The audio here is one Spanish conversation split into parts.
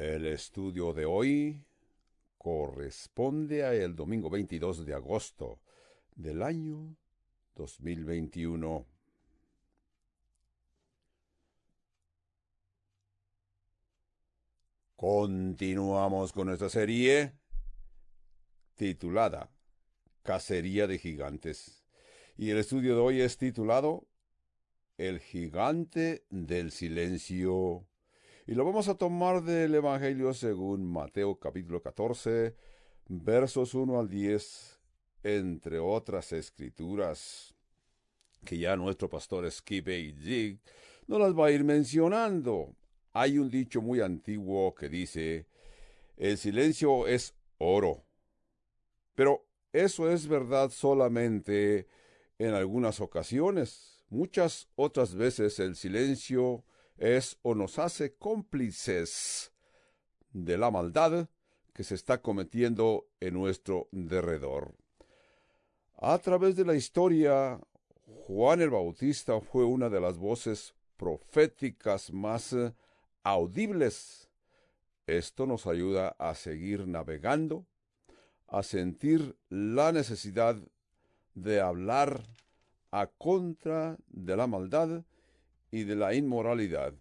El estudio de hoy corresponde a el domingo 22 de agosto del año 2021. Continuamos con nuestra serie titulada Cacería de Gigantes. Y el estudio de hoy es titulado El gigante del silencio. Y lo vamos a tomar del Evangelio según Mateo capítulo 14, versos 1 al 10, entre otras escrituras, que ya nuestro pastor Skipe y Zig no las va a ir mencionando. Hay un dicho muy antiguo que dice, el silencio es oro. Pero eso es verdad solamente en algunas ocasiones. Muchas otras veces el silencio es o nos hace cómplices de la maldad que se está cometiendo en nuestro derredor. A través de la historia, Juan el Bautista fue una de las voces proféticas más audibles. Esto nos ayuda a seguir navegando, a sentir la necesidad de hablar a contra de la maldad y de la inmoralidad.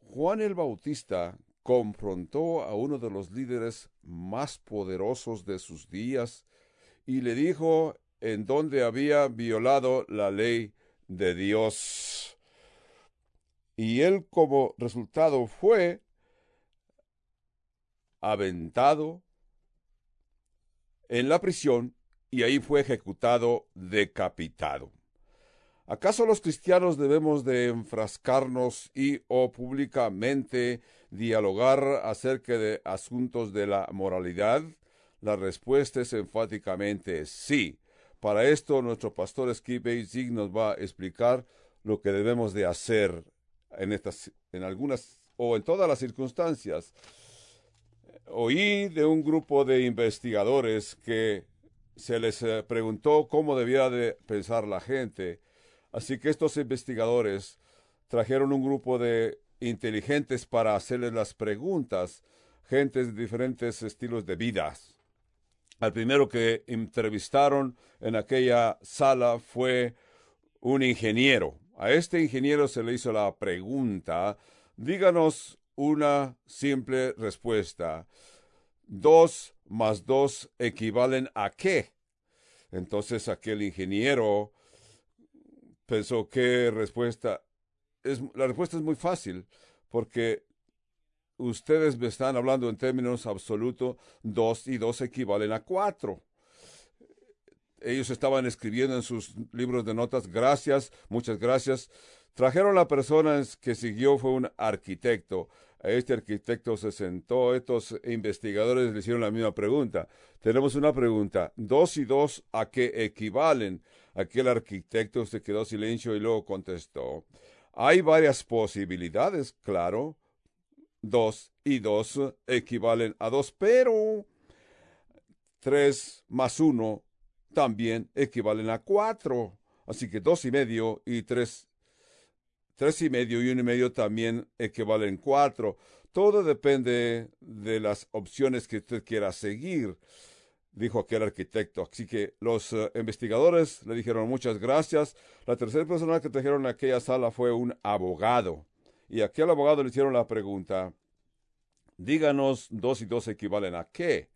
Juan el Bautista confrontó a uno de los líderes más poderosos de sus días y le dijo en dónde había violado la ley de Dios. Y él como resultado fue aventado en la prisión y ahí fue ejecutado decapitado. ¿Acaso los cristianos debemos de enfrascarnos y o públicamente dialogar acerca de asuntos de la moralidad? La respuesta es enfáticamente sí. Para esto nuestro pastor Skip Zig nos va a explicar lo que debemos de hacer en estas, en algunas o en todas las circunstancias. Oí de un grupo de investigadores que se les eh, preguntó cómo debía de pensar la gente Así que estos investigadores trajeron un grupo de inteligentes para hacerles las preguntas, gentes de diferentes estilos de vidas. Al primero que entrevistaron en aquella sala fue un ingeniero. A este ingeniero se le hizo la pregunta, díganos una simple respuesta. Dos más dos equivalen a qué? Entonces aquel ingeniero pensó qué respuesta. Es, la respuesta es muy fácil, porque ustedes me están hablando en términos absolutos, dos y dos equivalen a cuatro. Ellos estaban escribiendo en sus libros de notas, gracias, muchas gracias. Trajeron la persona que siguió, fue un arquitecto. Este arquitecto se sentó, estos investigadores le hicieron la misma pregunta. Tenemos una pregunta, dos y dos, ¿a qué equivalen? Aquel arquitecto se quedó silencio y luego contestó, hay varias posibilidades, claro. Dos y dos equivalen a dos, pero tres más uno también equivalen a cuatro. Así que dos y medio y tres Tres y medio y uno y medio también equivalen cuatro. Todo depende de las opciones que usted quiera seguir, dijo aquel arquitecto. Así que los eh, investigadores le dijeron muchas gracias. La tercera persona que trajeron a aquella sala fue un abogado. Y aquel abogado le hicieron la pregunta, díganos dos y dos equivalen a qué.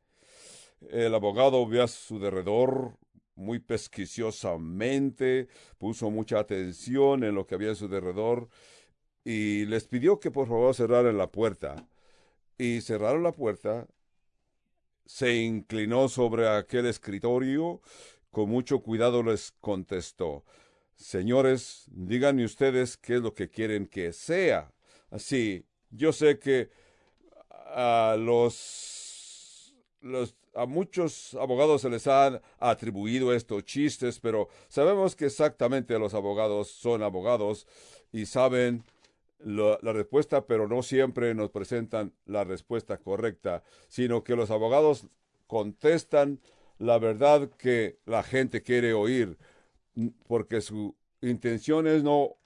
El abogado vio a su derredor muy pesquiciosamente, puso mucha atención en lo que había a su derredor y les pidió que por favor cerraran la puerta. Y cerraron la puerta, se inclinó sobre aquel escritorio, con mucho cuidado les contestó, Señores, díganme ustedes qué es lo que quieren que sea. Así, yo sé que a los, los a muchos abogados se les han atribuido estos chistes, pero sabemos que exactamente los abogados son abogados y saben la, respuesta, pero no siempre nos presentan la respuesta correcta, sino que los abogados contestan la verdad que la gente quiere oír, porque su intención es no,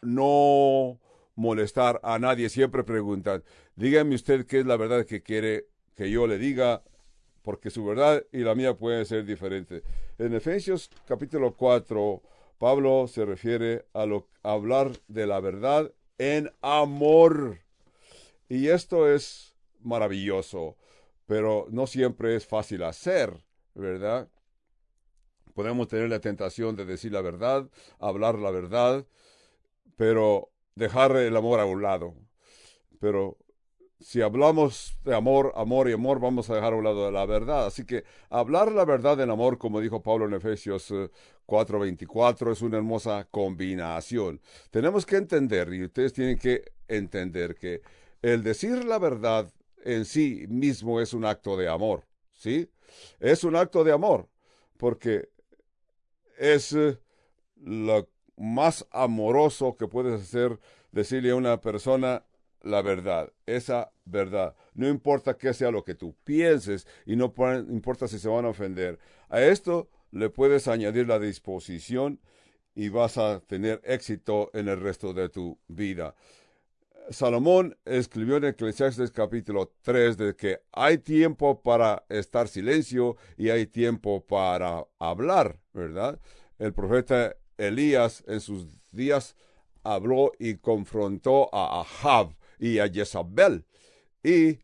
no molestar a nadie, siempre preguntan, dígame usted qué es la verdad que quiere que yo le diga, porque su verdad y la mía pueden ser diferentes. En Efesios capítulo 4, Pablo se refiere a, a hablar de la verdad en amor. Y esto es maravilloso, pero no siempre es fácil hacer, ¿verdad? Podemos tener la tentación de decir la verdad, hablar la verdad, pero dejar el amor a un lado. Pero si hablamos de amor, amor y amor, vamos a dejar a un lado la verdad. Así que hablar la verdad en amor, como dijo Pablo en Efesios 4:24, eh, es una hermosa combinación. Tenemos que entender, y ustedes tienen que entender que el decir la verdad en sí mismo es un acto de amor, ¿sí? Es un acto de amor, porque es eh, lo más amoroso que puedes hacer decirle a una persona la verdad, esa verdad. No importa qué sea lo que tú pienses y no importa si se van a ofender. A esto le puedes añadir la disposición y vas a tener éxito en el resto de tu vida. Salomón escribió en Eclesiastes capítulo 3 de que hay tiempo para estar silencio y hay tiempo para hablar, ¿verdad? El profeta Elías en sus días habló y confrontó a Ahab y a Jezabel. Y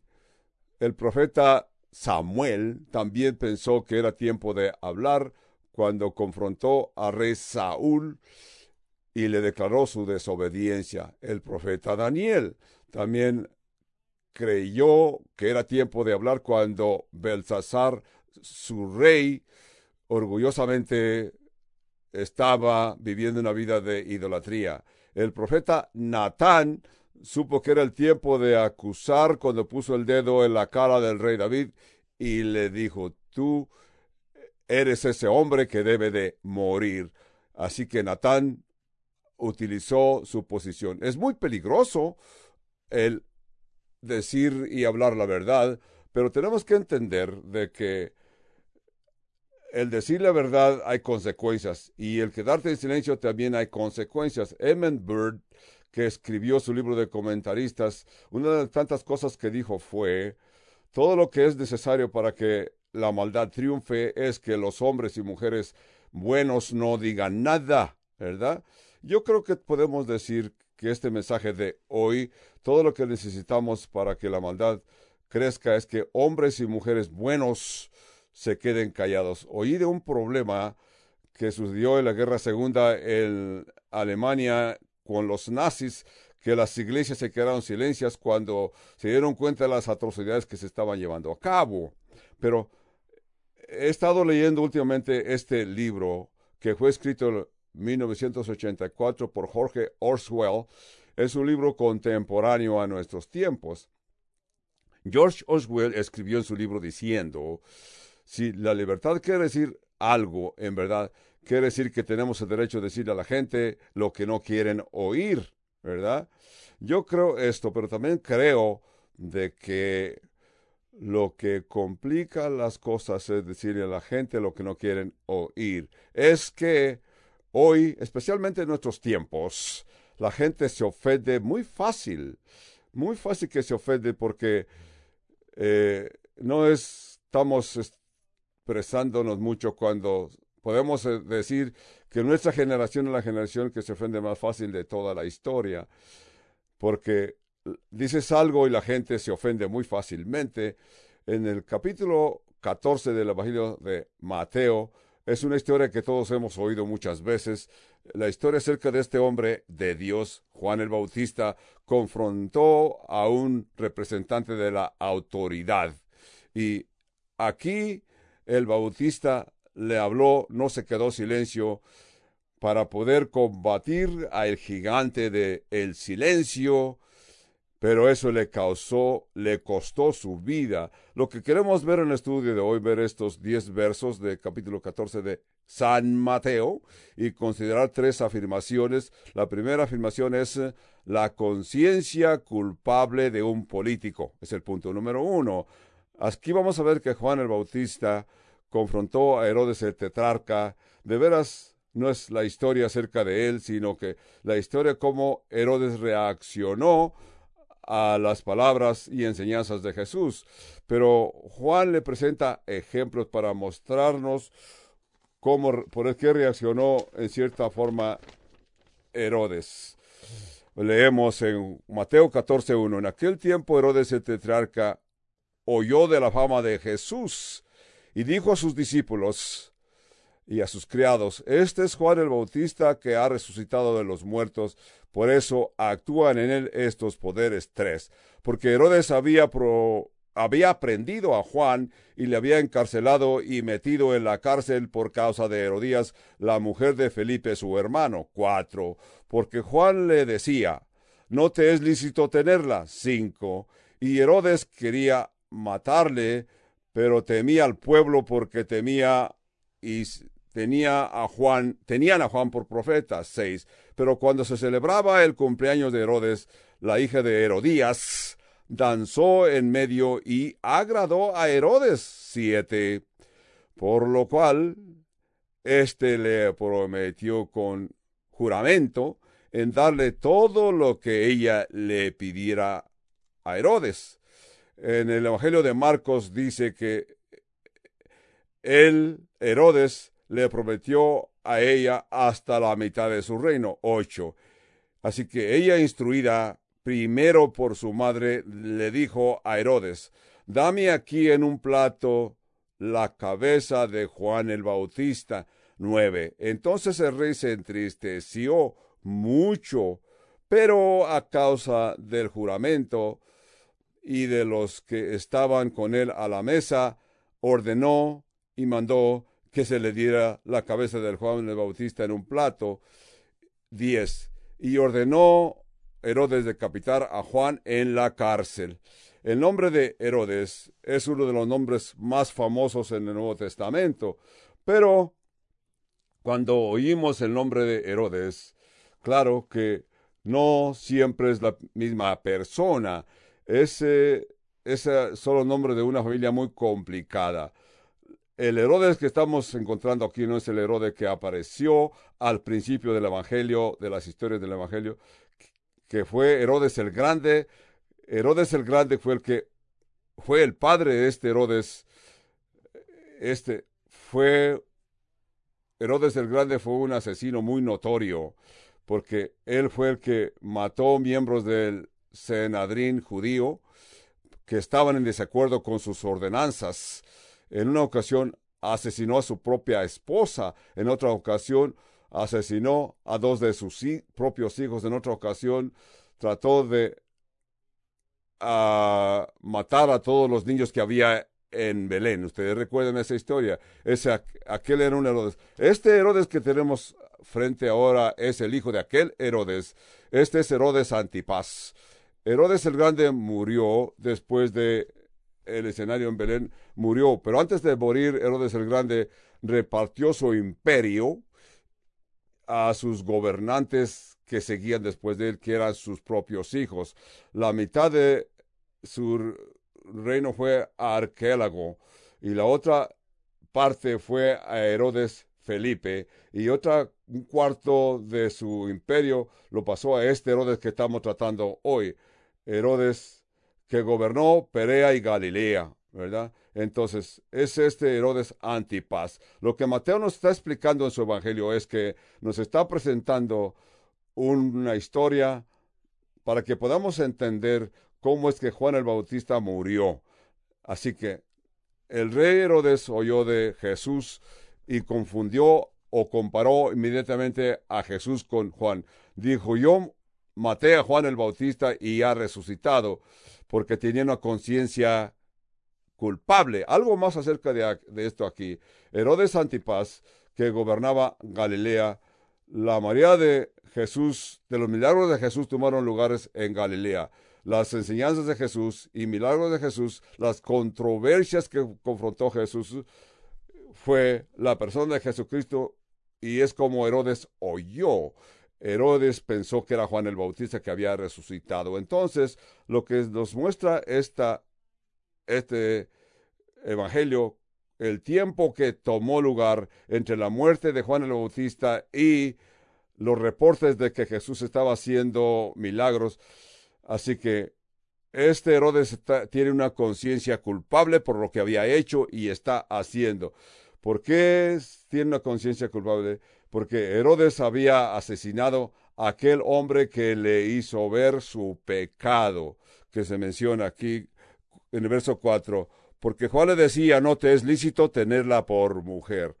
el profeta Samuel también pensó que era tiempo de hablar cuando confrontó a rey Saúl y le declaró su desobediencia. El profeta Daniel también creyó que era tiempo de hablar cuando Belsasar, su rey, orgullosamente estaba viviendo una vida de idolatría. El profeta Natán supo que era el tiempo de acusar cuando puso el dedo en la cara del rey David y le dijo, tú eres ese hombre que debe de morir. Así que Natán utilizó su posición. Es muy peligroso el decir y hablar la verdad, pero tenemos que entender de que el decir la verdad hay consecuencias y el quedarte en silencio también hay consecuencias. Bird que escribió su libro de comentaristas, una de tantas cosas que dijo fue, todo lo que es necesario para que la maldad triunfe es que los hombres y mujeres buenos no digan nada, ¿verdad? Yo creo que podemos decir que este mensaje de hoy, todo lo que necesitamos para que la maldad crezca es que hombres y mujeres buenos se queden callados. Oí de un problema que sucedió en la Guerra Segunda en Alemania con los nazis que las iglesias se quedaron silencias cuando se dieron cuenta de las atrocidades que se estaban llevando a cabo. Pero he estado leyendo últimamente este libro que fue escrito en 1984 por Jorge Orwell. Es un libro contemporáneo a nuestros tiempos. George Orwell escribió en su libro diciendo, si la libertad quiere decir algo, en verdad, quiere decir que tenemos el derecho de decirle a la gente lo que no quieren oír, ¿verdad? Yo creo esto, pero también creo de que lo que complica las cosas es decirle a la gente lo que no quieren oír. Es que hoy, especialmente en nuestros tiempos, la gente se ofende muy fácil, muy fácil que se ofende porque eh, no estamos expresándonos mucho cuando Podemos eh, decir que nuestra generación es la generación que se ofende más fácil de toda la historia, porque dices algo y la gente se ofende muy fácilmente. En el capítulo 14 del Evangelio de Mateo, es una historia que todos hemos oído muchas veces. La historia acerca de este hombre de Dios, Juan el Bautista, confrontó a un representante de la autoridad. Y aquí el Bautista le habló, no se quedó silencio para poder combatir al gigante de el silencio, pero eso le causó, le costó su vida. Lo que queremos ver en el estudio de hoy, ver estos diez versos del capítulo 14 de San Mateo y considerar tres afirmaciones. La primera afirmación es la conciencia culpable de un político. Es el punto número uno. Aquí vamos a ver que Juan el Bautista confrontó a Herodes el tetrarca, de veras no es la historia acerca de él, sino que la historia cómo Herodes reaccionó a las palabras y enseñanzas de Jesús. Pero Juan le presenta ejemplos para mostrarnos cómo, por qué reaccionó en cierta forma Herodes. Leemos en Mateo 14.1. En aquel tiempo Herodes el tetrarca oyó de la fama de Jesús y dijo a sus discípulos y a sus criados, este es Juan el Bautista que ha resucitado de los muertos, por eso actúan en él estos poderes tres, porque Herodes había pro había prendido a Juan y le había encarcelado y metido en la cárcel por causa de Herodías, la mujer de Felipe su hermano. Cuatro. Porque Juan le decía, no te es lícito tenerla. Cinco. Y Herodes quería matarle, pero temía al pueblo porque temía y tenía a Juan, tenían a Juan por profeta. Seis. Pero cuando se celebraba el cumpleaños de Herodes, la hija de Herodías, danzó en medio y agradó a Herodes siete, por lo cual éste le prometió con juramento en darle todo lo que ella le pidiera a Herodes. En el Evangelio de Marcos dice que él, Herodes, le prometió a ella hasta la mitad de su reino, ocho. Así que ella instruida primero por su madre, le dijo a Herodes, dame aquí en un plato la cabeza de Juan el Bautista. Nueve. Entonces el rey se entristeció mucho, pero a causa del juramento y de los que estaban con él a la mesa, ordenó y mandó que se le diera la cabeza del Juan el Bautista en un plato. Diez. Y ordenó Herodes decapitar a Juan en la cárcel. El nombre de Herodes es uno de los nombres más famosos en el Nuevo Testamento, pero cuando oímos el nombre de Herodes, claro que no siempre es la misma persona. Ese es solo nombre de una familia muy complicada. El Herodes que estamos encontrando aquí no es el Herodes que apareció al principio del Evangelio, de las historias del Evangelio, que fue Herodes el Grande. Herodes el Grande fue el que fue el padre de este Herodes. Este fue Herodes el Grande fue un asesino muy notorio, porque él fue el que mató miembros del Senadrín judío que estaban en desacuerdo con sus ordenanzas. En una ocasión asesinó a su propia esposa, en otra ocasión asesinó a dos de sus propios hijos en otra ocasión, trató de ah, matar a todos los niños que había en Belén. Ustedes recuerdan esa historia. Ese, aquel era un Herodes. Este Herodes que tenemos frente ahora es el hijo de aquel Herodes. Este es Herodes Antipas. Herodes el Grande murió después de el escenario en Belén, murió, pero antes de morir Herodes el Grande repartió su imperio a sus gobernantes que seguían después de él, que eran sus propios hijos. La mitad de su reino fue a Arquélago y la otra parte fue a Herodes Felipe y otra un cuarto de su imperio lo pasó a este Herodes que estamos tratando hoy, Herodes que gobernó Perea y Galilea, ¿verdad? Entonces, es este Herodes Antipas. Lo que Mateo nos está explicando en su Evangelio es que nos está presentando una historia para que podamos entender cómo es que Juan el Bautista murió. Así que el rey Herodes oyó de Jesús y confundió o comparó inmediatamente a Jesús con Juan. Dijo, yo maté a Juan el Bautista y ha resucitado, porque tenía una conciencia culpable. Algo más acerca de, esto aquí. Herodes Antipas, que gobernaba Galilea, la María de Jesús, de los milagros de Jesús tomaron lugares en Galilea. Las enseñanzas de Jesús y milagros de Jesús, las controversias que confrontó Jesús, fue la persona de Jesucristo y es como Herodes oyó. Herodes pensó que era Juan el Bautista que había resucitado. Entonces, lo que nos muestra esta este evangelio el tiempo que tomó lugar entre la muerte de Juan el Bautista y los reportes de que Jesús estaba haciendo milagros. Así que este Herodes tiene una conciencia culpable por lo que había hecho y está haciendo. ¿Por qué tiene una conciencia culpable? Porque Herodes había asesinado a aquel hombre que le hizo ver su pecado, que se menciona aquí en el verso 4 porque Juan le decía, no te es lícito tenerla por mujer.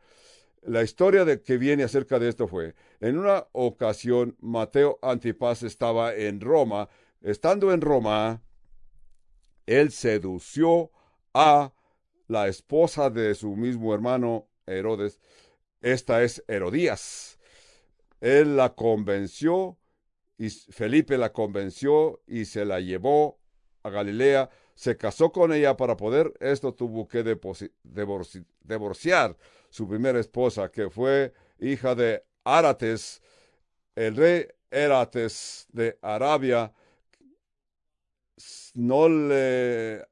La historia de que viene acerca de esto fue, en una ocasión Mateo Antipas estaba en Roma, estando en Roma, él sedució a la esposa de su mismo hermano Herodes, esta es Herodías. Él la convenció y Felipe la convenció y se la llevó a Galilea se casó con ella para poder, esto tuvo que divorciar su primera esposa, que fue hija de Arates, el rey Erates de Arabia, no le,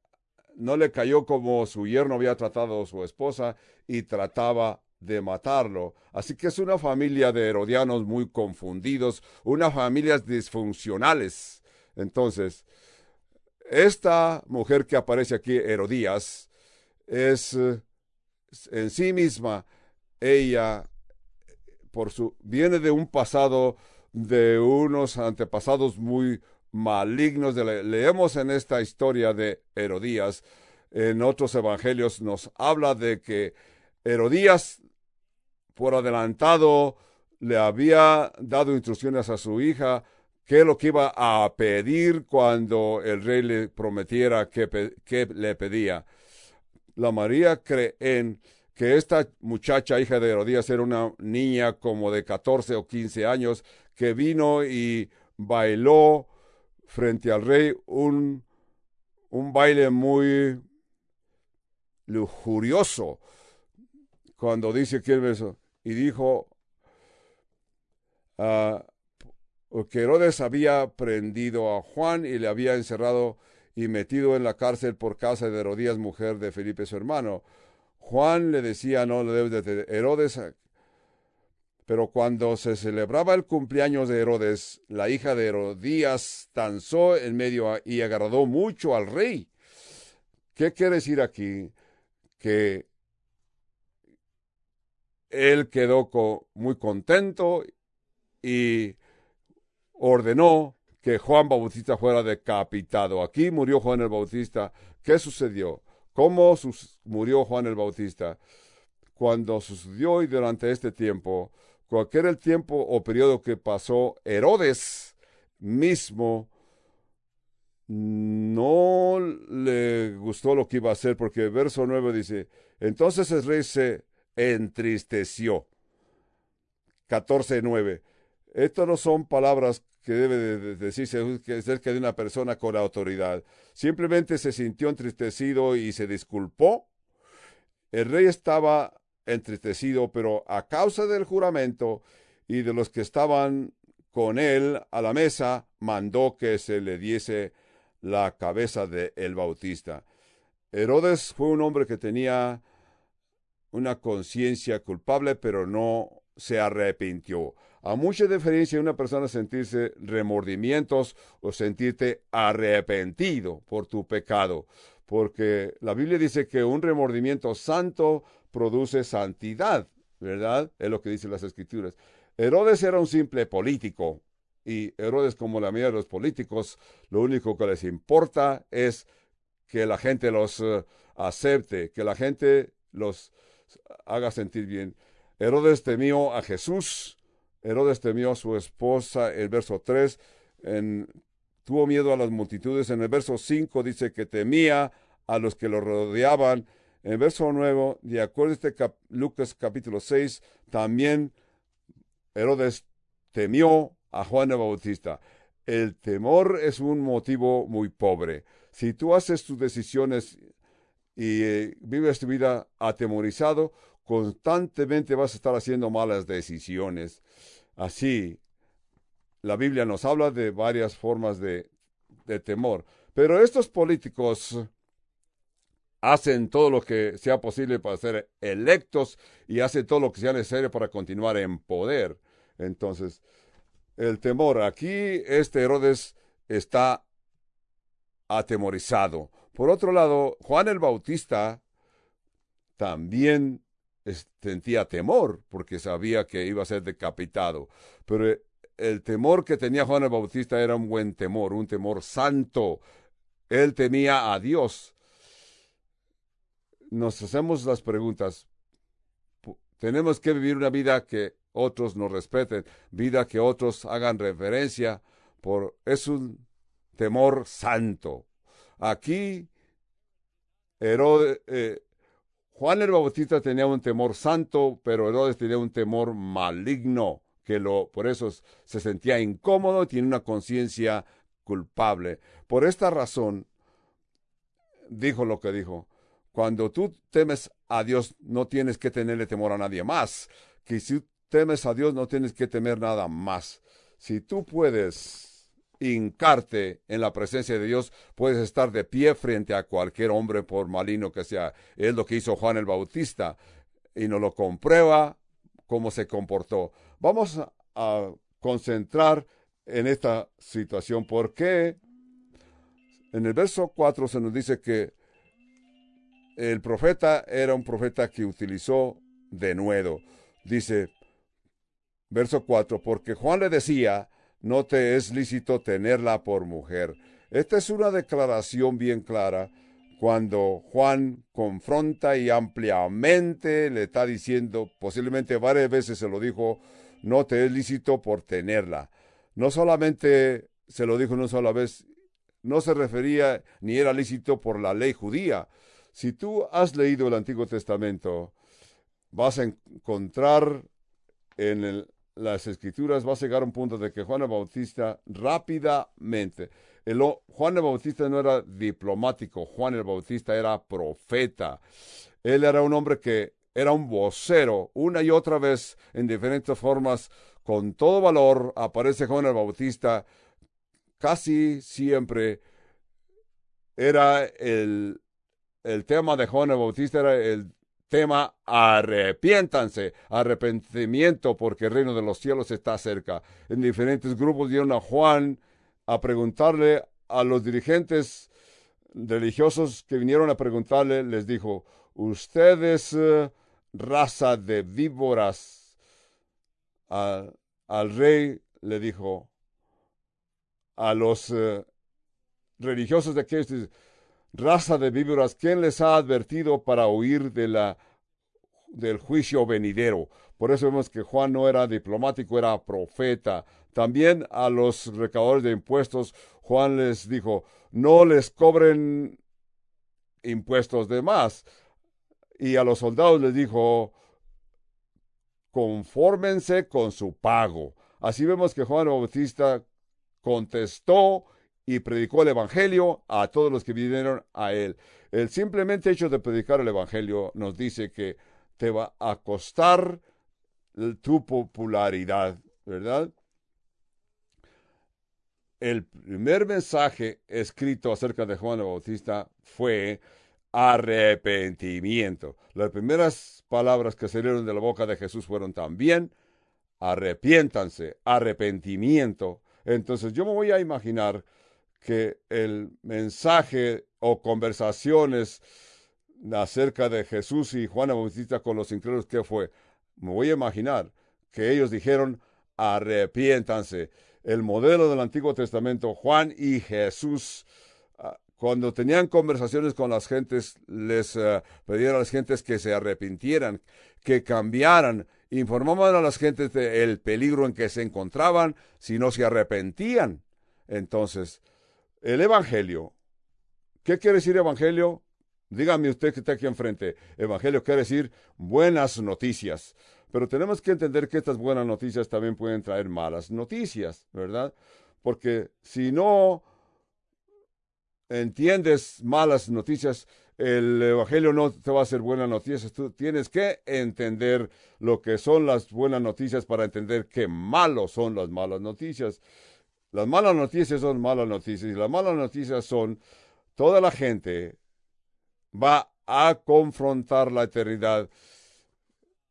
no le cayó como su yerno había tratado a su esposa y trataba de matarlo. Así que es una familia de herodianos muy confundidos, unas familias disfuncionales. Entonces, esta mujer que aparece aquí, Herodías, es eh, en sí misma, ella, por su, viene de un pasado, de unos antepasados muy malignos. leemos en esta historia de Herodías, en otros evangelios nos habla de que Herodías, por adelantado, le había dado instrucciones a su hija qué es lo que iba a pedir cuando el rey le prometiera que, le pedía. La María cree en que esta muchacha, hija de Herodías, era una niña como de 14 o 15 años que vino y bailó frente al rey un, un baile muy lujurioso. Cuando dice que eso, y dijo, uh, que Herodes había prendido a Juan y le había encerrado y metido en la cárcel por causa de Herodías, mujer de Felipe su hermano. Juan le decía, no le debes de Herodes. Pero cuando se celebraba el cumpleaños de Herodes, la hija de Herodías danzó en medio y agradó mucho al rey. ¿Qué quiere decir aquí? Que él quedó muy contento y ordenó que Juan Bautista fuera decapitado. Aquí murió Juan el Bautista. ¿Qué sucedió? ¿Cómo murió Juan el Bautista? Cuando sucedió y durante este tiempo, cualquier el tiempo o periodo que pasó, Herodes mismo no le gustó lo que iba a hacer, porque el verso 9 dice, entonces el rey se entristeció. 14.9. Estas no son palabras que debe de decirse acerca de una persona con autoridad. Simplemente se sintió entristecido y se disculpó. El rey estaba entristecido, pero a causa del juramento y de los que estaban con él a la mesa, mandó que se le diese la cabeza de el Bautista. Herodes fue un hombre que tenía una conciencia culpable, pero no se arrepintió. A mucha diferencia una persona sentirse remordimientos o sentirte arrepentido por tu pecado, porque la Biblia dice que un remordimiento santo produce santidad, ¿verdad? Es lo que dicen las escrituras. Herodes era un simple político y Herodes, como la mayoría de los políticos, lo único que les importa es que la gente los eh, acepte, que la gente los haga sentir bien. Herodes temió a Jesús, Herodes temió a su esposa, el verso 3, tuvo miedo a las multitudes, en el verso 5 dice que temía a los que lo rodeaban, en el verso 9, de acuerdo a este Lucas capítulo 6, también Herodes temió a Juan el Bautista. El temor es un motivo muy pobre. Si tú haces tus decisiones y eh, vives tu vida atemorizado, constantemente vas a estar haciendo malas decisiones. Así, la Biblia nos habla de varias formas de, temor. Pero estos políticos hacen todo lo que sea posible para ser electos y hacen todo lo que sea necesario para continuar en poder. Entonces, el temor. Aquí este Herodes está atemorizado. Por otro lado, Juan el Bautista también sentía temor porque sabía que iba a ser decapitado. Pero el temor que tenía Juan el Bautista era un buen temor, un temor santo. Él temía a Dios. Nos hacemos las preguntas. Tenemos que vivir una vida que otros nos respeten, vida que otros hagan referencia, por es un temor santo. Aquí Herodes, eh, Juan el Bautista tenía un temor santo, pero Herodes tenía un temor maligno, que lo, por eso se sentía incómodo y tiene una conciencia culpable. Por esta razón, dijo lo que dijo. Cuando tú temes a Dios, no tienes que tenerle temor a nadie más. Que si temes a Dios, no tienes que temer nada más. Si tú puedes hincarte en la presencia de Dios, puedes estar de pie frente a cualquier hombre, por malino que sea. Es lo que hizo Juan el Bautista y nos lo comprueba cómo se comportó. Vamos a, concentrar en esta situación porque en el verso 4 se nos dice que el profeta era un profeta que utilizó de nuevo. Dice, Verso 4, porque Juan le decía, no te es lícito tenerla por mujer. Esta es una declaración bien clara cuando Juan confronta y ampliamente le está diciendo, posiblemente varias veces se lo dijo, no te es lícito por tenerla. No solamente se lo dijo una sola vez, no se refería ni era lícito por la ley judía. Si tú has leído el Antiguo Testamento, vas a encontrar en el las escrituras va a llegar a un punto de que Juan el Bautista rápidamente, el, Juan el Bautista no era diplomático, Juan el Bautista era profeta. Él era un hombre que era un vocero, una y otra vez, en diferentes formas, con todo valor, aparece Juan el Bautista, casi siempre era el, el tema de Juan el Bautista, era el tema arrepiéntanse, arrepentimiento, porque el reino de los cielos está cerca. En diferentes grupos dieron a Juan a preguntarle a los dirigentes religiosos que vinieron a preguntarle, les dijo, ustedes eh, raza de víboras. al rey le dijo, a los eh, religiosos de aquellos, raza de víboras, ¿quién les ha advertido para huir de la, del juicio venidero? Por eso vemos que Juan no era diplomático, era profeta. También a los recaudadores de impuestos, Juan les dijo, no les cobren impuestos de más. Y a los soldados les dijo, confórmense con su pago. Así vemos que Juan Bautista contestó y predicó el Evangelio a todos los que vinieron a él. El simplemente hecho de predicar el Evangelio nos dice que te va a costar tu popularidad, ¿verdad? El primer mensaje escrito acerca de Juan el Bautista fue arrepentimiento. Las primeras palabras que salieron de la boca de Jesús fueron también arrepiéntanse, arrepentimiento. Entonces yo me voy a imaginar que el mensaje o conversaciones acerca de Jesús y Juan Bautista con los incrédulos, ¿qué fue? Me voy a imaginar que ellos dijeron, arrepiéntanse. El modelo del Antiguo Testamento, Juan y Jesús, ah, cuando tenían conversaciones con las gentes, les uh, pedían a las gentes que se arrepintieran, que cambiaran, informaban a las gentes del peligro en que se encontraban si no se arrepentían. Entonces, el Evangelio. ¿Qué quiere decir Evangelio? Dígame usted que está aquí enfrente. Evangelio quiere decir buenas noticias. Pero tenemos que entender que estas buenas noticias también pueden traer malas noticias, ¿verdad? Porque si no entiendes malas noticias, el Evangelio no te va a hacer buenas noticias. Tú tienes que entender lo que son las buenas noticias para entender qué malos son las malas noticias. Las malas noticias son malas noticias y las malas noticias son toda la gente va a confrontar la eternidad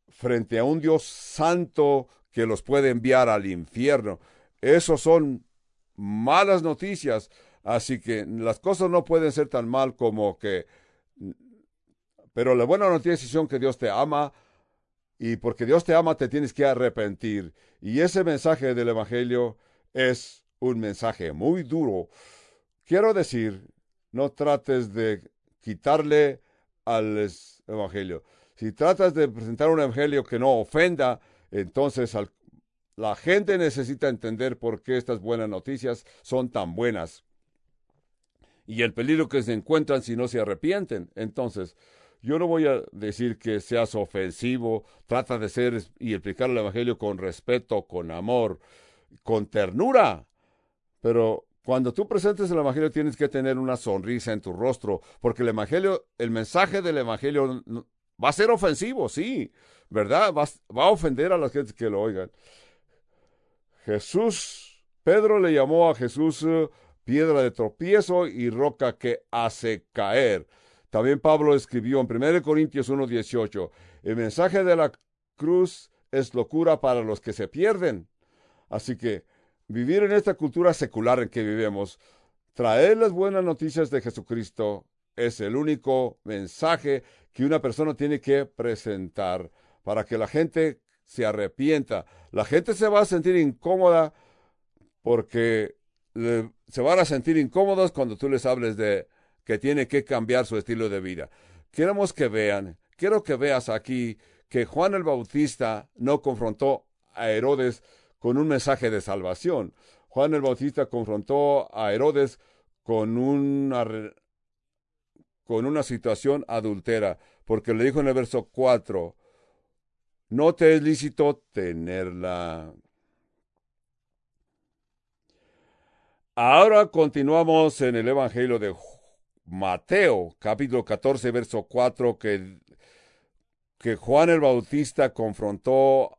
frente a un Dios santo que los puede enviar al infierno. Esos son malas noticias. Así que las cosas no pueden ser tan mal como que... Pero la buena noticia es que Dios te ama y porque Dios te ama te tienes que arrepentir. Y ese mensaje del Evangelio es un mensaje muy duro. Quiero decir, no trates de quitarle al Evangelio. Si tratas de presentar un Evangelio que no ofenda, entonces la gente necesita entender por qué estas buenas noticias son tan buenas. Y el peligro que se encuentran si no se arrepienten. Entonces, yo no voy a decir que seas ofensivo, trata de ser y explicar el Evangelio con respeto, con amor, con ternura. Pero cuando tú presentes el Evangelio tienes que tener una sonrisa en tu rostro, porque el Evangelio, el mensaje del Evangelio va a ser ofensivo, sí, ¿verdad? Va, va a ofender a la gente que lo oigan. Jesús, Pedro le llamó a Jesús eh, piedra de tropiezo y roca que hace caer. También Pablo escribió en 1 Corintios 1:18, el mensaje de la cruz es locura para los que se pierden. Así que vivir en esta cultura secular en que vivimos, traer las buenas noticias de Jesucristo es el único mensaje que una persona tiene que presentar para que la gente se arrepienta. La gente se va a sentir incómoda porque se van a sentir incómodos cuando tú les hables de que tiene que cambiar su estilo de vida. Queremos que vean, quiero que veas aquí que Juan el Bautista no confrontó a Herodes con un mensaje de salvación. Juan el Bautista confrontó a Herodes con una, con una situación adultera, porque le dijo en el verso 4, no te es lícito tenerla. Ahora continuamos en el Evangelio de Mateo, capítulo 14, verso 4, que, que Juan el Bautista confrontó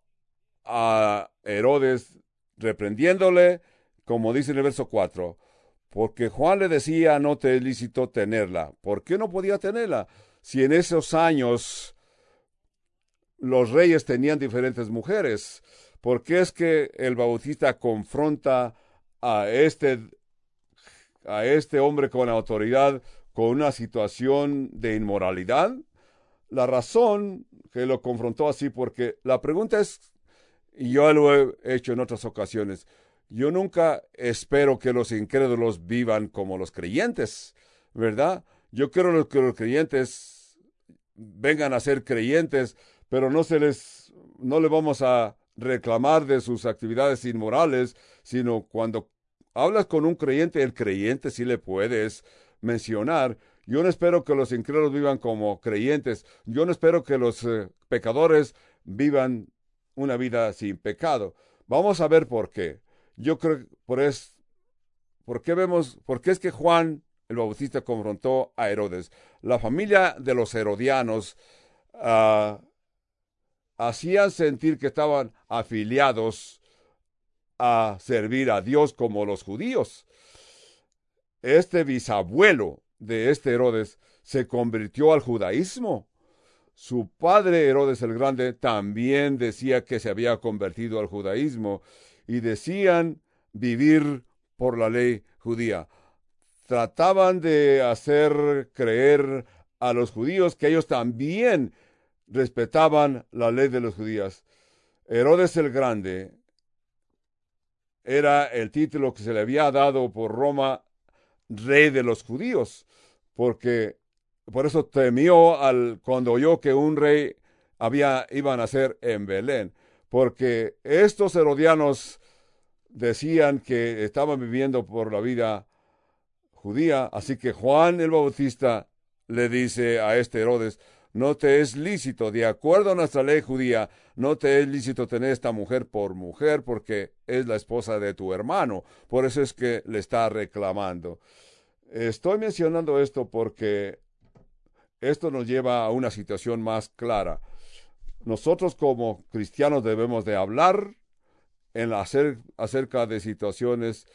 a Herodes reprendiéndole, como dice en el verso 4, porque Juan le decía no te es lícito tenerla. ¿Por qué no podía tenerla? Si en esos años los reyes tenían diferentes mujeres, ¿por qué es que el Bautista confronta a este a este hombre con autoridad con una situación de inmoralidad? La razón que lo confrontó así, porque la pregunta es, y yo lo he hecho en otras ocasiones, yo nunca espero que los incrédulos vivan como los creyentes, ¿verdad? Yo quiero que los creyentes vengan a ser creyentes, pero no se les, no le vamos a reclamar de sus actividades inmorales, sino cuando hablas con un creyente, el creyente sí le puedes mencionar. Yo no espero que los incrédulos vivan como creyentes. Yo no espero que los eh, pecadores vivan una vida sin pecado. Vamos a ver por qué. Yo creo por es por qué vemos por qué es que Juan el Bautista confrontó a Herodes. La familia de los herodianos uh, hacían sentir que estaban afiliados a servir a Dios como los judíos este bisabuelo de este Herodes se convirtió al judaísmo. Su padre Herodes el Grande también decía que se había convertido al judaísmo y decían vivir por la ley judía. Trataban de hacer creer a los judíos que ellos también respetaban la ley de los judíos. Herodes el Grande era el título que se le había dado por Roma rey de los judíos, porque por eso temió al cuando oyó que un rey había iba a nacer en Belén, porque estos herodianos decían que estaban viviendo por la vida judía, así que Juan el Bautista le dice a este Herodes, no te es lícito, de acuerdo a nuestra ley judía, no te es lícito tener esta mujer por mujer porque es la esposa de tu hermano. Por eso es que le está reclamando. Estoy mencionando esto porque esto nos lleva a una situación más clara. Nosotros como cristianos debemos de hablar en hacer, acerca de situaciones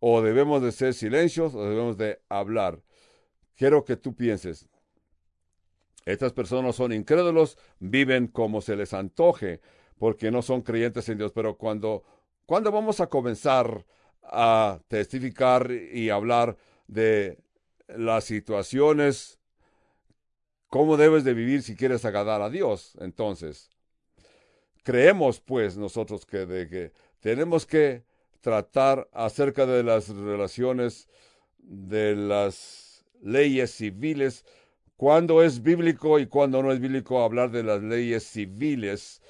o debemos de ser silencios o debemos de hablar. Quiero que tú pienses, Estas personas son incrédulos, viven como se les antoje, porque no son creyentes en Dios. Pero cuando, cuando vamos a comenzar a testificar y hablar de las situaciones, cómo debes de vivir si quieres agradar a Dios, entonces, creemos pues nosotros que, que tenemos que tratar acerca de las relaciones de las leyes civiles, cuando es bíblico y cuando no es bíblico hablar de las leyes civiles.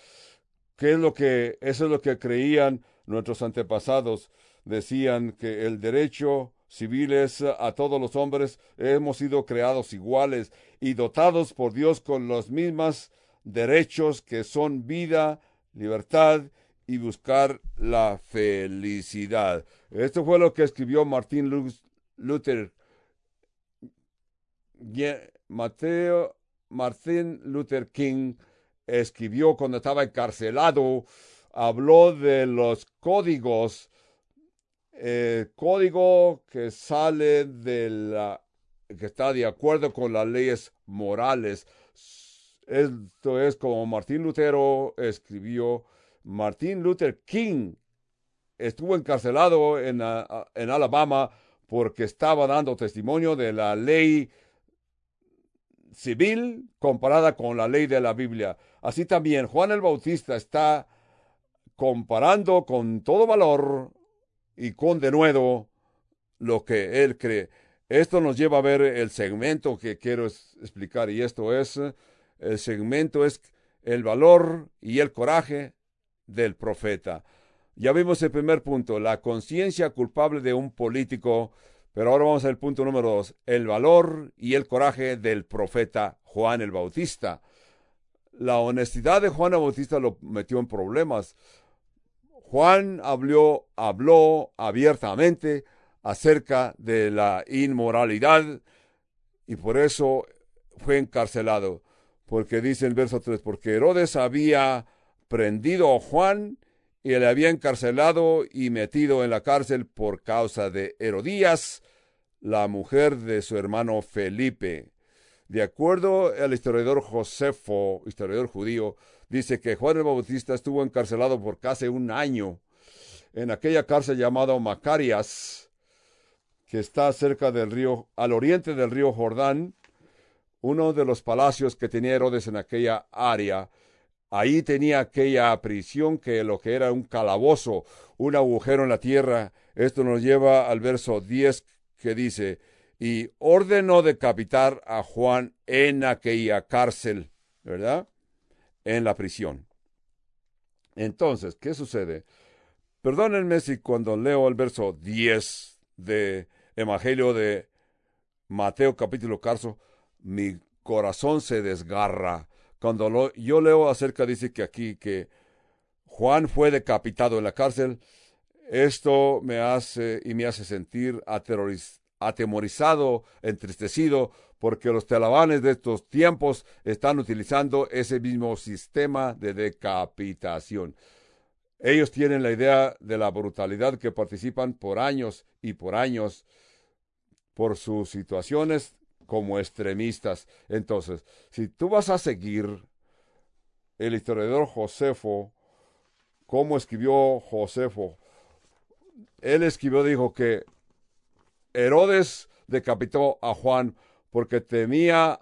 ¿Qué es lo que eso es lo que creían nuestros antepasados? Decían que el derecho civil es a todos los hombres hemos sido creados iguales y dotados por Dios con los mismos derechos que son vida, libertad y buscar la felicidad. Esto fue lo que escribió Martín Luther. Mateo Martin Luther King escribió cuando estaba encarcelado, habló de los códigos, eh, código que sale de la, que está de acuerdo con las leyes morales. Esto es como Martín Lutero escribió Martin Luther King estuvo encarcelado en, en, Alabama porque estaba dando testimonio de la ley civil comparada con la ley de la Biblia. Así también Juan el Bautista está comparando con todo valor y con denuedo lo que él cree. Esto nos lleva a ver el segmento que quiero explicar y esto es, el segmento es el valor y el coraje del profeta. Ya vimos el primer punto, la conciencia culpable de un político, pero ahora vamos al punto número dos, el valor y el coraje del profeta Juan el Bautista. La honestidad de Juan el Bautista lo metió en problemas. Juan habló, habló abiertamente acerca de la inmoralidad y por eso fue encarcelado. Porque dice en verso 3, porque Herodes había prendido a Juan y le había encarcelado y metido en la cárcel por causa de Herodías, la mujer de su hermano Felipe. De acuerdo al historiador Josefo, historiador judío, dice que Juan el Bautista estuvo encarcelado por casi un año en aquella cárcel llamada Macarias, que está cerca del río, al oriente del río Jordán, uno de los palacios que tenía Herodes en aquella área, Ahí tenía aquella prisión que lo que era un calabozo, un agujero en la tierra. Esto nos lleva al verso 10 que dice, y ordenó decapitar a Juan en aquella cárcel, ¿verdad? En la prisión. Entonces, ¿qué sucede? Perdónenme si cuando leo el verso 10 de Evangelio de Mateo capítulo carso, mi corazón se desgarra cuando yo leo acerca, dice que aquí que Juan fue decapitado en la cárcel, esto me hace y me hace sentir atemorizado, entristecido, porque los talabanes de estos tiempos están utilizando ese mismo sistema de decapitación. Ellos tienen la idea de la brutalidad que participan por años y por años por sus situaciones como extremistas. Entonces, si tú vas a seguir el historiador Josefo, cómo escribió Josefo, él escribió, dijo que Herodes decapitó a Juan porque temía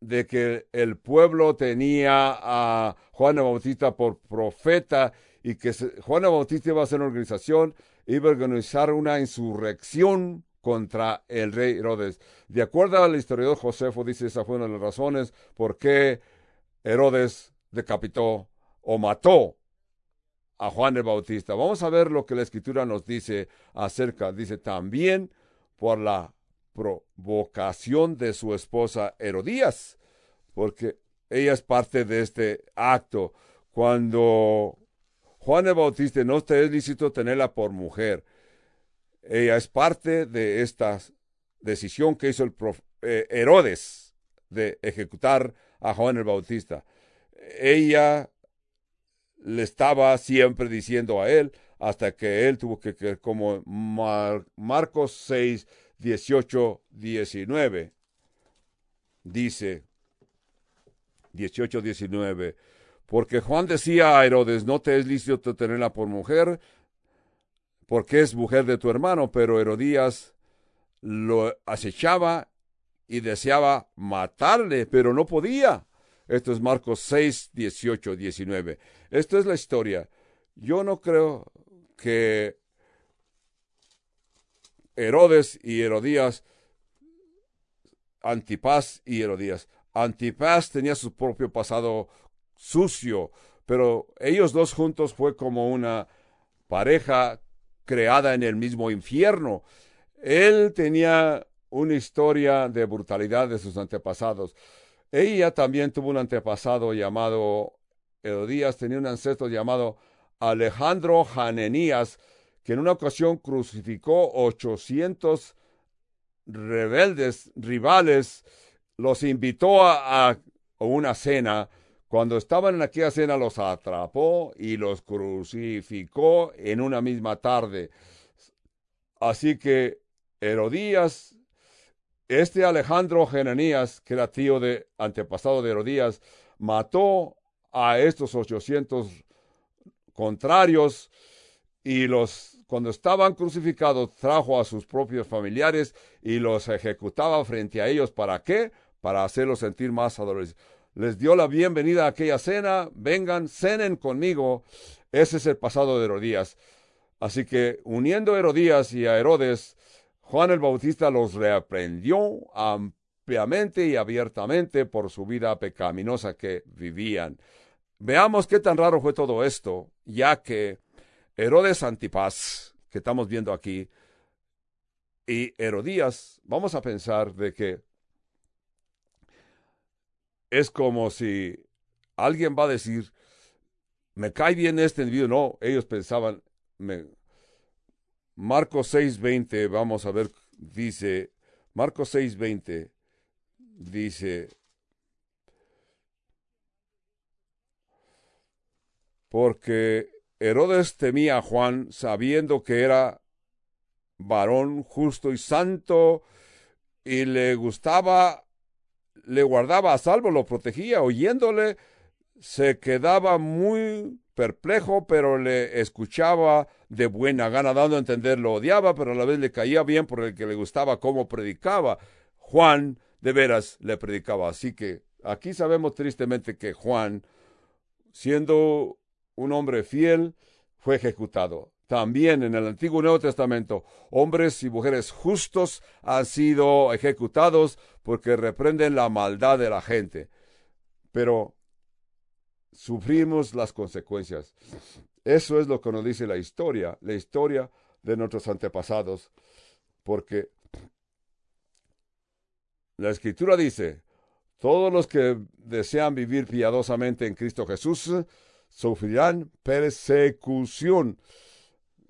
de que el pueblo tenía a Juan el Bautista por profeta y que Juan el Bautista iba a hacer una organización, iba a organizar una insurrección contra el rey Herodes. De acuerdo al historiador Josefo, dice esa fue una de las razones por qué Herodes decapitó o mató a Juan el Bautista. Vamos a ver lo que la escritura nos dice acerca. Dice también por la provocación de su esposa Herodías, porque ella es parte de este acto. Cuando Juan el Bautista no te es lícito tenerla por mujer, ella es parte de esta decisión que hizo el eh, Herodes de ejecutar a Juan el Bautista. Ella le estaba siempre diciendo a él hasta que él tuvo que, como Marcos 6, 18, 19, dice, 18, 19. Porque Juan decía a Herodes, no te es lícito tenerla por mujer, porque es mujer de tu hermano, pero Herodías lo acechaba y deseaba matarle, pero no podía. Esto es Marcos 6, 18, 19. Esto es la historia. Yo no creo que Herodes y Herodías, Antipas y Herodías. Antipas tenía su propio pasado sucio, pero ellos dos juntos fue como una pareja creada en el mismo infierno. Él tenía una historia de brutalidad de sus antepasados. Ella también tuvo un antepasado llamado Herodías, tenía un ancestro llamado Alejandro Janenías, que en una ocasión crucificó 800 rebeldes, rivales, los invitó a, a una cena. Cuando estaban en aquella cena los atrapó y los crucificó en una misma tarde. Así que Herodías, este Alejandro Genanías, que era tío de antepasado de Herodías, mató a estos 800 contrarios y los cuando estaban crucificados trajo a sus propios familiares y los ejecutaba frente a ellos para qué? Para hacerlos sentir más adoradores. Les dio la bienvenida a aquella cena, vengan, cenen conmigo. Ese es el pasado de Herodías. Así que uniendo a Herodías y a Herodes, Juan el Bautista los reaprendió ampliamente y abiertamente por su vida pecaminosa que vivían. Veamos qué tan raro fue todo esto, ya que Herodes Antipas, que estamos viendo aquí, y Herodías, vamos a pensar de que es como si alguien va a decir, me cae bien este individuo. No, ellos pensaban, me, Marcos 6:20, vamos a ver, dice, Marcos 6:20, dice, porque Herodes temía a Juan sabiendo que era varón justo y santo y le gustaba, le guardaba a salvo, lo protegía, oyéndole, se quedaba muy perplejo, pero le escuchaba de buena gana, dando a entender lo odiaba, pero a la vez le caía bien por el que le gustaba cómo predicaba. Juan de veras le predicaba. Así que aquí sabemos tristemente que Juan, siendo un hombre fiel, fue ejecutado. También en el Antiguo Nuevo Testamento, hombres y mujeres justos han sido ejecutados porque reprenden la maldad de la gente. Pero sufrimos las consecuencias. Eso es lo que nos dice la historia, la historia de nuestros antepasados, porque la escritura dice, todos los que desean vivir piadosamente en Cristo Jesús sufrirán persecución.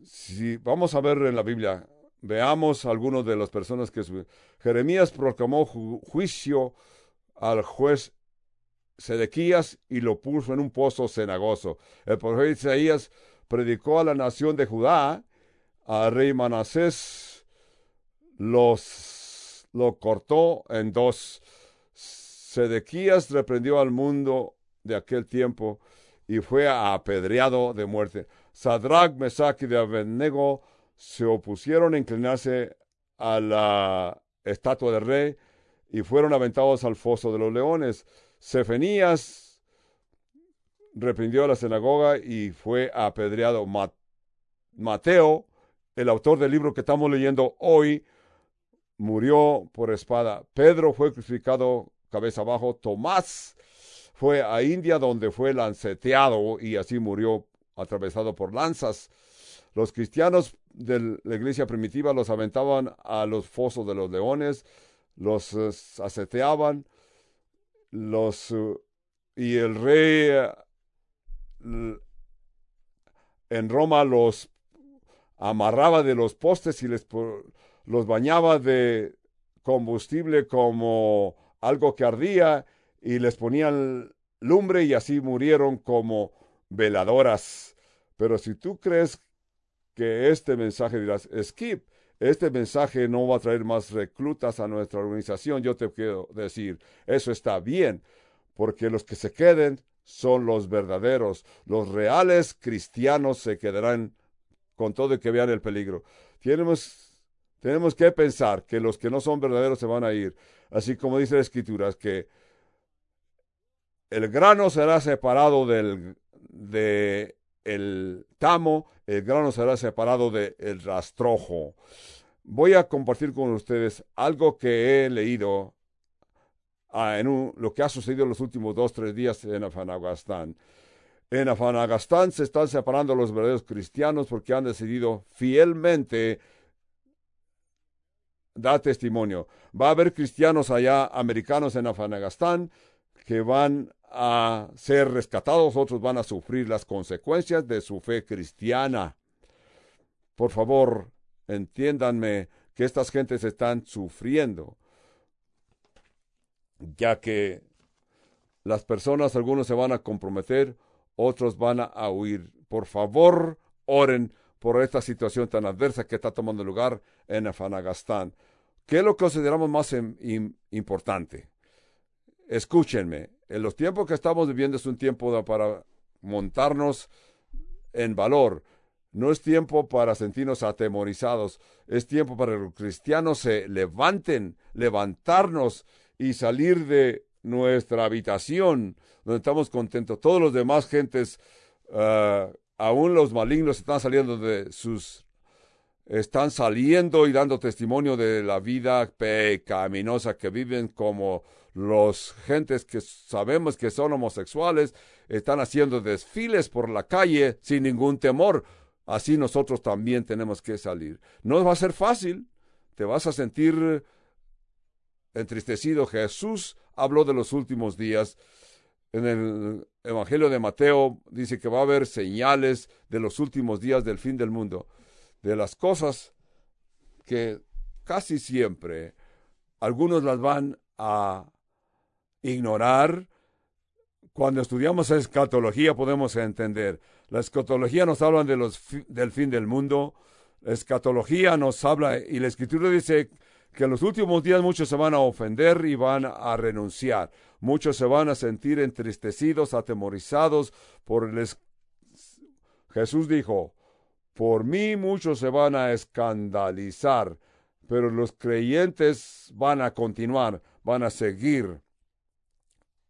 Si vamos a ver en la Biblia, veamos algunos de las personas que Jeremías proclamó juicio al juez Sedequías y lo puso en un pozo cenagoso. El profeta Isaías predicó a la nación de Judá, al rey Manasés los, lo cortó en dos. Sedequías reprendió al mundo de aquel tiempo y fue apedreado de muerte. Sadrach, Mesach y de Abednego se opusieron a inclinarse a la estatua del rey y fueron aventados al foso de los leones. Sefenías reprendió la sinagoga y fue apedreado. Mateo, el autor del libro que estamos leyendo hoy, murió por espada. Pedro fue crucificado cabeza abajo. Tomás fue a India donde fue lanceteado y así murió atravesado por lanzas. Los cristianos de la iglesia primitiva los aventaban a los fosos de los leones, los uh, aceteaban, los uh, y el rey uh, en Roma los amarraba de los postes y les los bañaba de combustible como algo que ardía y les ponían lumbre y así murieron como veladoras. Pero si tú crees que este mensaje dirás, skip, este mensaje no va a traer más reclutas a nuestra organización, yo te quiero decir, eso está bien, porque los que se queden son los verdaderos. Los reales cristianos se quedarán con todo y que vean el peligro. Tenemos, tenemos que pensar que los que no son verdaderos se van a ir. Así como dice la escritura, que el grano será separado del de el tamo, el grano será separado del rastrojo. Voy a compartir con ustedes algo que he leído ah, en lo que ha sucedido en los últimos dos, tres días en Afganistán. En Afganistán se están separando los verdaderos cristianos porque han decidido fielmente dar testimonio. Va a haber cristianos allá, americanos en Afganistán, que van a ser rescatados, otros van a sufrir las consecuencias de su fe cristiana. Por favor, entiéndanme que estas gentes están sufriendo, ya que las personas, algunos se van a comprometer, otros van a huir. Por favor, oren por esta situación tan adversa que está tomando lugar en Afganistán. ¿Qué es lo que consideramos más importante? Escúchenme, en los tiempos que estamos viviendo es un tiempo para montarnos en valor. No es tiempo para sentirnos atemorizados. Es tiempo para que los cristianos se levanten, levantarnos y salir de nuestra habitación donde estamos contentos. Todos los demás gentes, uh, aún los malignos, están saliendo de sus están saliendo y dando testimonio de la vida pecaminosa que viven como los gentes que sabemos que son homosexuales están haciendo desfiles por la calle sin ningún temor. Así nosotros también tenemos que salir. No va a ser fácil. Te vas a sentir entristecido. Jesús habló de los últimos días. En el Evangelio de Mateo dice que va a haber señales de los últimos días del fin del mundo. De las cosas que casi siempre algunos las van a ignorar. Cuando estudiamos escatología podemos entender. La escatología nos habla de los del fin del mundo. La escatología nos habla y la escritura dice que en los últimos días muchos se van a ofender y van a renunciar. Muchos se van a sentir entristecidos, atemorizados por el... Jesús dijo, por mí muchos se van a escandalizar, pero los creyentes van a continuar, van a seguir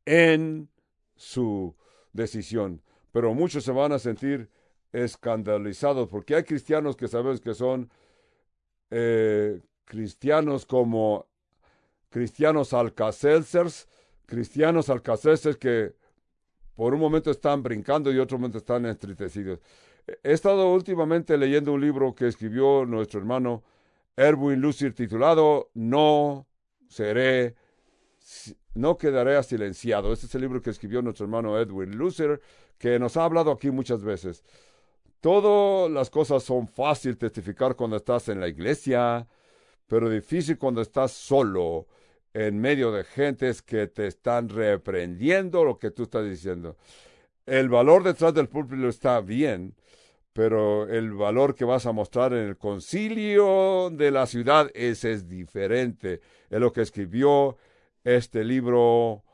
en su decisión. Pero muchos se van a sentir escandalizados porque hay cristianos que sabemos que son eh, cristianos como cristianos alcacelsers, cristianos alcacelsers que por un momento están brincando y otro momento están entristecidos. He estado últimamente leyendo un libro que escribió nuestro hermano Erwin Lucier titulado No seré no quedaré silenciado. Este es el libro que escribió nuestro hermano Edwin Lucer, que nos ha hablado aquí muchas veces. Todas las cosas son fácil testificar cuando estás en la iglesia, pero difícil cuando estás solo, en medio de gentes que te están reprendiendo lo que tú estás diciendo. El valor detrás del púlpito está bien, pero el valor que vas a mostrar en el concilio de la ciudad ese es diferente. Es lo que escribió este libro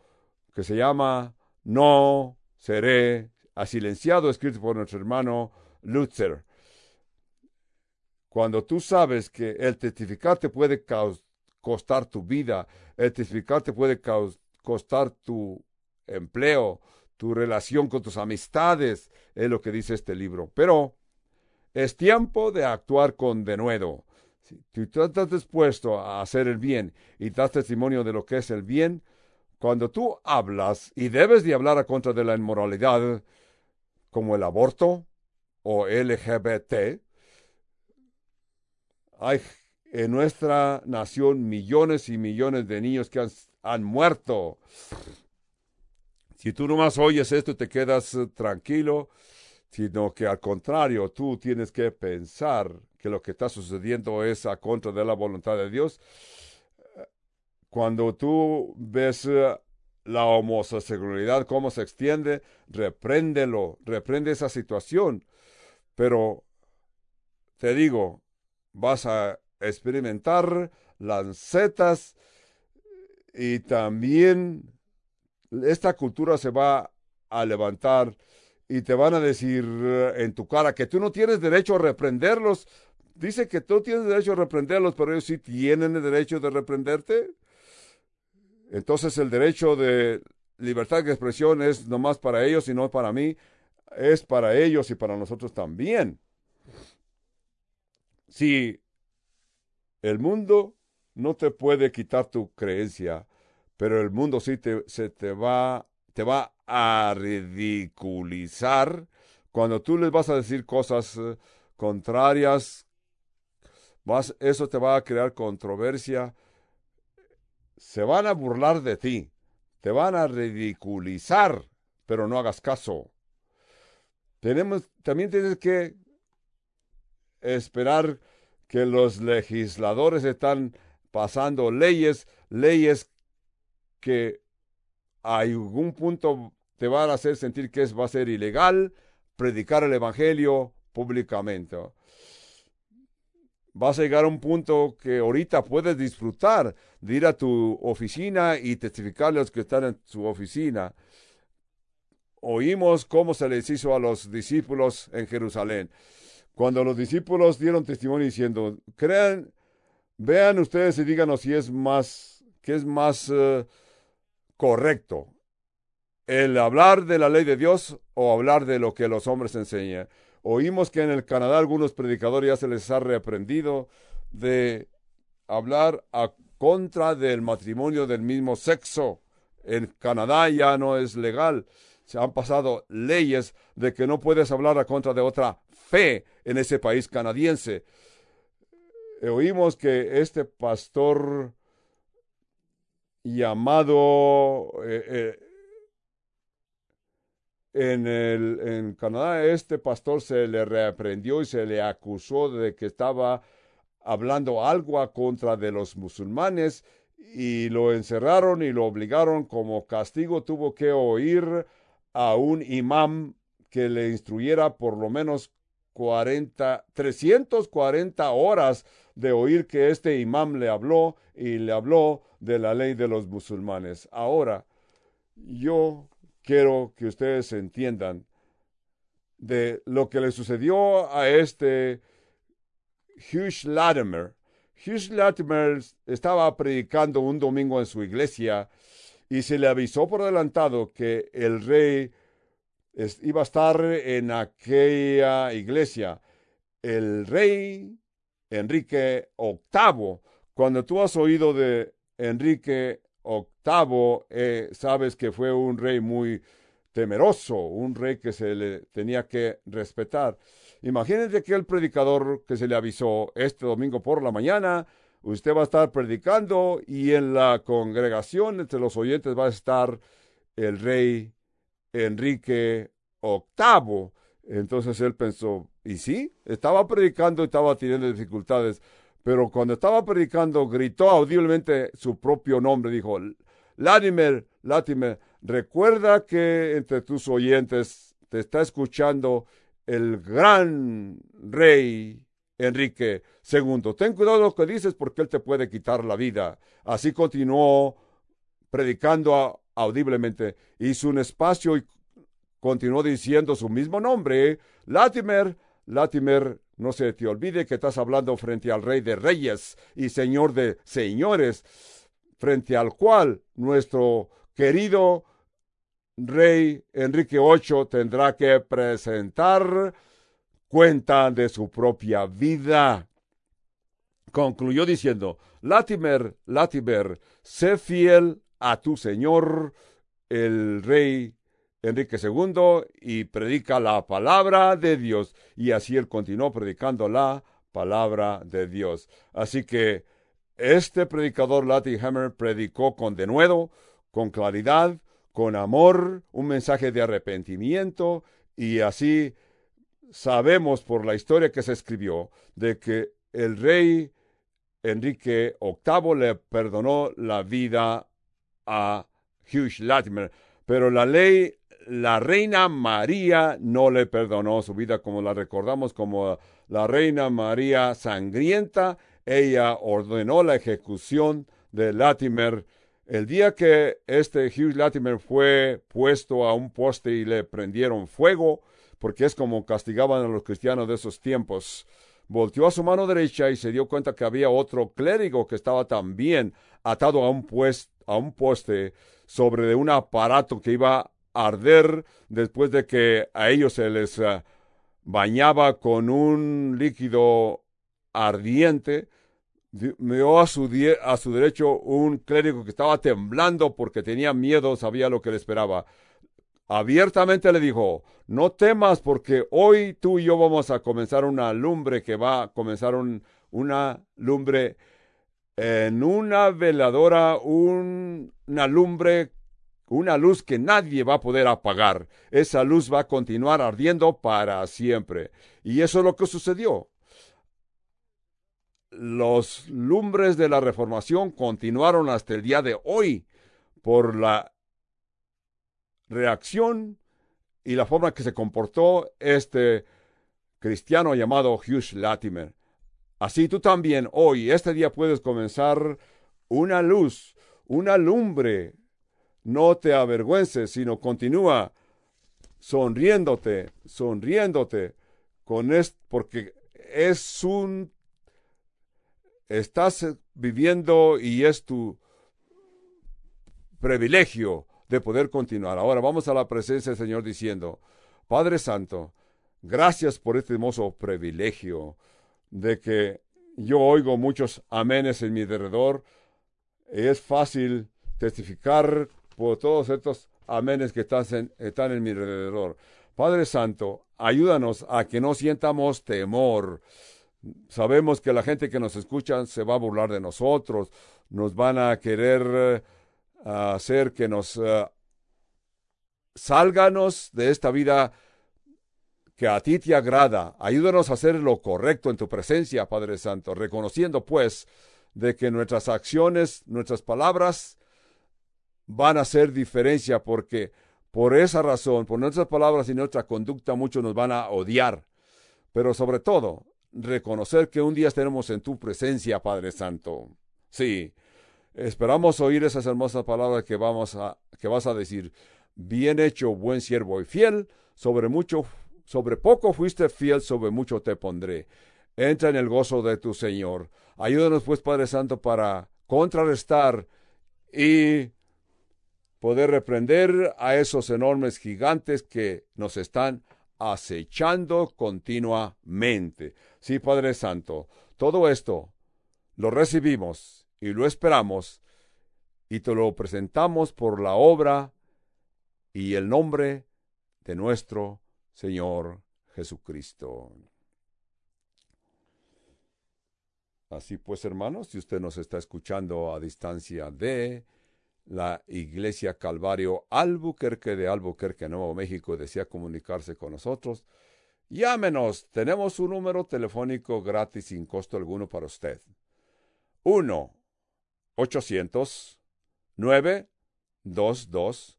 que se llama No seré asilenciado, escrito por nuestro hermano Lutzer. Cuando tú sabes que el testificar te puede costar tu vida, el testificar te puede costar tu empleo, tu relación con tus amistades, es lo que dice este libro. Pero es tiempo de actuar con denuedo. Si tú estás dispuesto a hacer el bien y das testimonio de lo que es el bien, cuando tú hablas y debes de hablar a contra de la inmoralidad, como el aborto o LGBT, hay en nuestra nación millones y millones de niños que han, muerto. Si tú nomás oyes esto, te quedas tranquilo, sino que al contrario, tú tienes que pensar que lo que está sucediendo es a contra de la voluntad de Dios. Cuando tú ves eh, la homosexualidad, cómo se extiende, repréndelo, reprende esa situación. Pero te digo, vas a experimentar lancetas y también esta cultura se va a levantar y te van a decir en tu cara que tú no tienes derecho a reprenderlos. Dice que tú tienes derecho a reprenderlos, pero ellos sí tienen el derecho de reprenderte. Entonces el derecho de libertad de expresión es nomás para ellos y no para mí. Es para ellos y para nosotros también. Si el mundo no te puede quitar tu creencia, pero el mundo sí te, se te va, te va a ridiculizar cuando tú les vas a decir cosas eh, contrarias. Eso te va a crear controversia. Se van a burlar de ti, te van a ridiculizar, pero no hagas caso. Tenemos, también tienes que esperar que los legisladores están pasando leyes, leyes que a algún punto te van a hacer sentir que es, va a ser ilegal predicar el Evangelio públicamente. Vas a llegar a un punto que ahorita puedes disfrutar de ir a tu oficina y testificarle a los que están en su oficina. Oímos cómo se les hizo a los discípulos en Jerusalén. Cuando los discípulos dieron testimonio diciendo, crean, vean ustedes y díganos si es más, es más uh, correcto, el hablar de la ley de Dios o hablar de lo que los hombres enseñan. Oímos que en el Canadá algunos predicadores ya se les ha reaprendido de hablar a contra del matrimonio del mismo sexo. En Canadá ya no es legal. Se han pasado leyes de que no puedes hablar a contra de otra fe en ese país canadiense. Oímos que este pastor llamado eh, eh, en, el, en Canadá, este pastor se le reaprendió y se le acusó de que estaba hablando algo a contra de los musulmanes y lo encerraron y lo obligaron como castigo. Tuvo que oír a un imam que le instruyera por lo menos 40, 340 horas de oír que este imam le habló y le habló de la ley de los musulmanes. Ahora, yo quiero que ustedes entiendan de lo que le sucedió a este Hugh Latimer. Hugh Latimer estaba predicando un domingo en su iglesia y se le avisó por adelantado que el rey iba a estar en aquella iglesia. El rey Enrique VIII, cuando tú has oído de Enrique VIII, eh, sabes que fue un rey muy temeroso, un rey que se le tenía que respetar. Imagínense que el predicador que se le avisó este domingo por la mañana, usted va a estar predicando y en la congregación entre los oyentes va a estar el rey Enrique VIII. Entonces él pensó, ¿y sí? Estaba predicando y estaba teniendo dificultades, pero cuando estaba predicando gritó audiblemente su propio nombre, dijo, Latimer, Latimer, recuerda que entre tus oyentes te está escuchando el gran rey Enrique II. Ten cuidado lo que dices porque él te puede quitar la vida. Así continuó predicando audiblemente. Hizo un espacio y continuó diciendo su mismo nombre, Latimer, Latimer, no se te olvide que estás hablando frente al Rey de Reyes y Señor de Señores, frente al cual nuestro querido Rey Enrique VIII tendrá que presentar cuenta de su propia vida. Concluyó diciendo, Latimer, Latimer, sé fiel a tu Señor, el Rey Enrique II y predica la palabra de Dios. Y así él continuó predicando la palabra de Dios. Así que este predicador Hammer predicó con denuedo, con claridad, con amor, un mensaje de arrepentimiento y así sabemos por la historia que se escribió de que el rey Enrique VIII le perdonó la vida a Hugh Latimer, pero la ley la reina María no le perdonó su vida como la recordamos como la reina María sangrienta. Ella ordenó la ejecución de Latimer El día que este Hugh Latimer fue puesto a un poste y le prendieron fuego, porque es como castigaban a los cristianos de esos tiempos, volteó a su mano derecha y se dio cuenta que había otro clérigo que estaba también atado a un, pues, a un poste sobre un aparato que iba arder después de que a ellos se les uh, bañaba con un líquido ardiente. Vio a su, a su derecho un clérigo que estaba temblando porque tenía miedo, sabía lo que le esperaba. Abiertamente le dijo, no temas porque hoy tú y yo vamos a comenzar una lumbre que va a comenzar un, una lumbre en una veladora, un, una lumbre una luz que nadie va a poder apagar. Esa luz va a continuar ardiendo para siempre. Y eso es lo que sucedió. Los lumbres de la reformación continuaron hasta el día de hoy por la reacción y la forma que se comportó este cristiano llamado Hugh Latimer. Así tú también hoy, este día puedes comenzar una luz, una lumbre no te avergüences, sino continúa sonriéndote, sonriéndote con esto, porque es un estás viviendo y es tu privilegio de poder continuar. Ahora vamos a la presencia del Señor diciendo, Padre Santo, gracias por este hermoso privilegio de que yo oigo muchos amenes en mi derredor. Es fácil testificar por todos estos amenes que están en, están en mi alrededor. Padre Santo, ayúdanos a que no sientamos temor. Sabemos que la gente que nos escucha se va a burlar de nosotros, nos van a querer eh, hacer que nos uh, sálganos de esta vida que a ti te agrada. Ayúdanos a hacer lo correcto en tu presencia, Padre Santo, reconociendo pues de que nuestras acciones, nuestras palabras van a hacer diferencia porque por esa razón, por nuestras palabras y nuestra conducta, muchos nos van a odiar. Pero sobre todo, reconocer que un día estaremos en tu presencia, Padre Santo. Sí, esperamos oír esas hermosas palabras que, vamos a, que vas a decir. Bien hecho, buen siervo y fiel, sobre mucho, sobre poco fuiste fiel, sobre mucho te pondré. Entra en el gozo de tu Señor. Ayúdanos, pues, Padre Santo, para contrarrestar y poder reprender a esos enormes gigantes que nos están acechando continuamente. Sí, Padre Santo, todo esto lo recibimos y lo esperamos y te lo presentamos por la obra y el nombre de nuestro Señor Jesucristo. Así pues, hermanos, si usted nos está escuchando a distancia de la Iglesia Calvario Albuquerque de Albuquerque, Nuevo México, desea comunicarse con nosotros, llámenos. Tenemos un número telefónico gratis sin costo alguno para usted. 1 800 922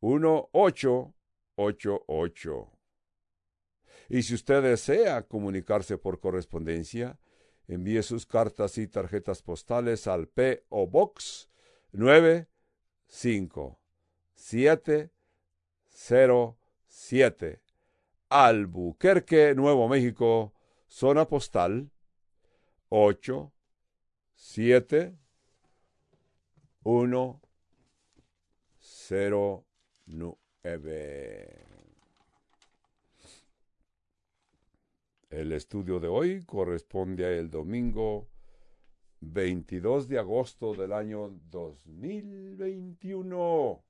1888. Y si usted desea comunicarse por correspondencia, envíe sus cartas y tarjetas postales al P.O. Box 9 5, 7, 0, 7. Albuquerque, Nuevo México, zona postal 8, 7, 1, 0, 9. El estudio de hoy corresponde al domingo 22 de agosto del año 2021.